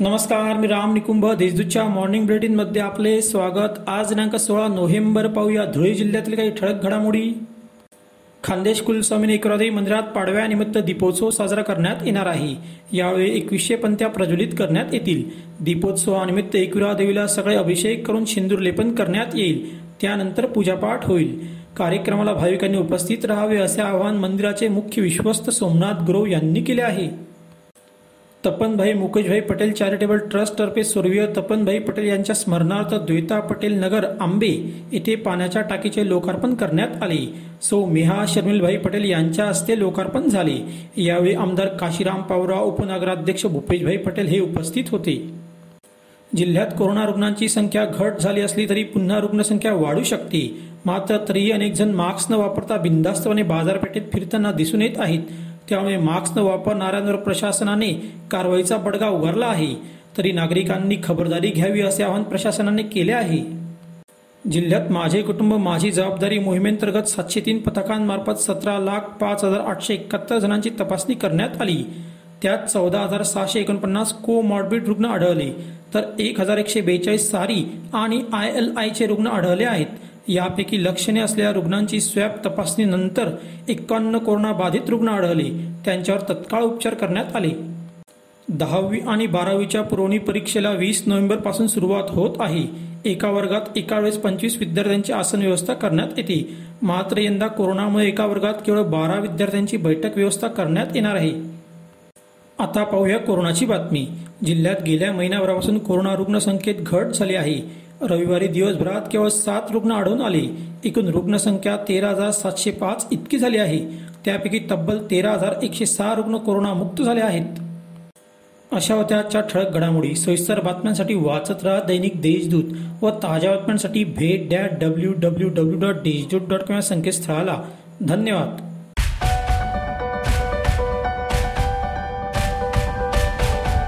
नमस्कार मी राम निकुंभ देशदूतच्या मॉर्निंग बुलेटिनमध्ये आपले स्वागत. आज दिनांक सोळा नोव्हेंबर पाहूया धुळे जिल्ह्यातील काही ठळक घडामोडी. खानदेश कुलस्वामी एकरादेवी मंदिरात पाडव्यानिमित्त दीपोत्सव साजरा करण्यात येणार आहे. यावेळी एकवीसशे पंत्या प्रज्वलित करण्यात येतील. दीपोत्सवानिमित्त एकविरा देवीला सगळे अभिषेक करून सिंदूर लेपन करण्यात येईल. त्यानंतर पूजापाठ होईल. कार्यक्रमाला भाविकांनी उपस्थित राहावे असे आवाहन मंदिराचे मुख्य विश्वस्त सोमनाथ गुरव यांनी केले आहे. तपनभाई मुकेशभाई पटेल चॅरिटेबल ट्रस्टतर्फे स्वर्गीय तपनभाई पटेल यांच्या स्मरणार्थ द्विता पटेल नगर आंबे येथे पाण्याच्या टाकीचे लोकार्पण करण्यात आले. सौ मेहा शर्मिलभाई पटेल यांच्या हस्ते लोकार्पण झाले. यावेळी आमदार काशीराम पावरा उपनगराध्यक्ष भूपेशभाई पटेल हे उपस्थित होते. जिल्ह्यात कोरोना रुग्णांची संख्या घट झाली असली तरी पुन्हा रुग्णसंख्या वाढू शकते. मात्र तरीही अनेक जण मास्क न वापरता बिनधास्तपणे बाजारपेठेत फिरताना दिसून येत आहेत. त्यामुळे मास्क न वापरणाऱ्यांवर प्रशासनाने कारवाईचा बडगा उगारला आहे. तरी नागरिकांनी खबरदारी घ्यावी असे आवाहन प्रशासनाने केले आहे. जिल्ह्यात माझे कुटुंब माझी जबाबदारी मोहिमेंतर्गत सातशे तीन पथकांमार्फत सतरा लाख पाच हजार आठशे एकाहत्तर जणांची तपासणी करण्यात आली. त्यात चौदा हजार सहाशे एकोणपन्नास को मॉर्बिड रुग्ण आढळले. तर एक हजार एकशे बेचाळीस सारी आणि आय एल आयचे रुग्ण आढळले आहेत. यापैकी लक्षणे असलेल्या रुग्णांची स्वॅब तपासणीनंतर एकावन्न कोरोना बाधित रुग्ण आढळले. त्यांच्यावर तत्काळ उपचार करण्यात आले. दहावी आणि बारावीच्या पुरवणी परीक्षेला वीस नोव्हेंबरपासून सुरुवात होत आहे. एका वर्गात एका वेळेस पंचवीस विद्यार्थ्यांची आसन व्यवस्था करण्यात येते. मात्र यंदा कोरोनामुळे एका वर्गात केवळ बारा विद्यार्थ्यांची बैठक व्यवस्था करण्यात येणार आहे. आता पाहूया कोरोनाची बातमी. जिल्ह्यात गेल्या महिन्याभरापासून कोरोना रुग्णसंख्येत घट झाली आहे. रविवारी दिवसभरात केवळ सात रुग्ण आढळून आले. एकूण रुग्णसंख्या तेरा हजार सातशे पाच इतकी झाली आहे. त्यापैकी तब्बल तेरा हजार एकशे सहा रुग्ण कोरोनामुक्त झाले आहेत. अशा होत्या आजच्या ठळक घडामोडी सविस्तर बातम्यांसाठी वाचत राहा दैनिक देशदूत व ताज्या बातम्यांसाठी भेट that W W W dot Deshdoot dot com या संकेतस्थळाला. धन्यवाद.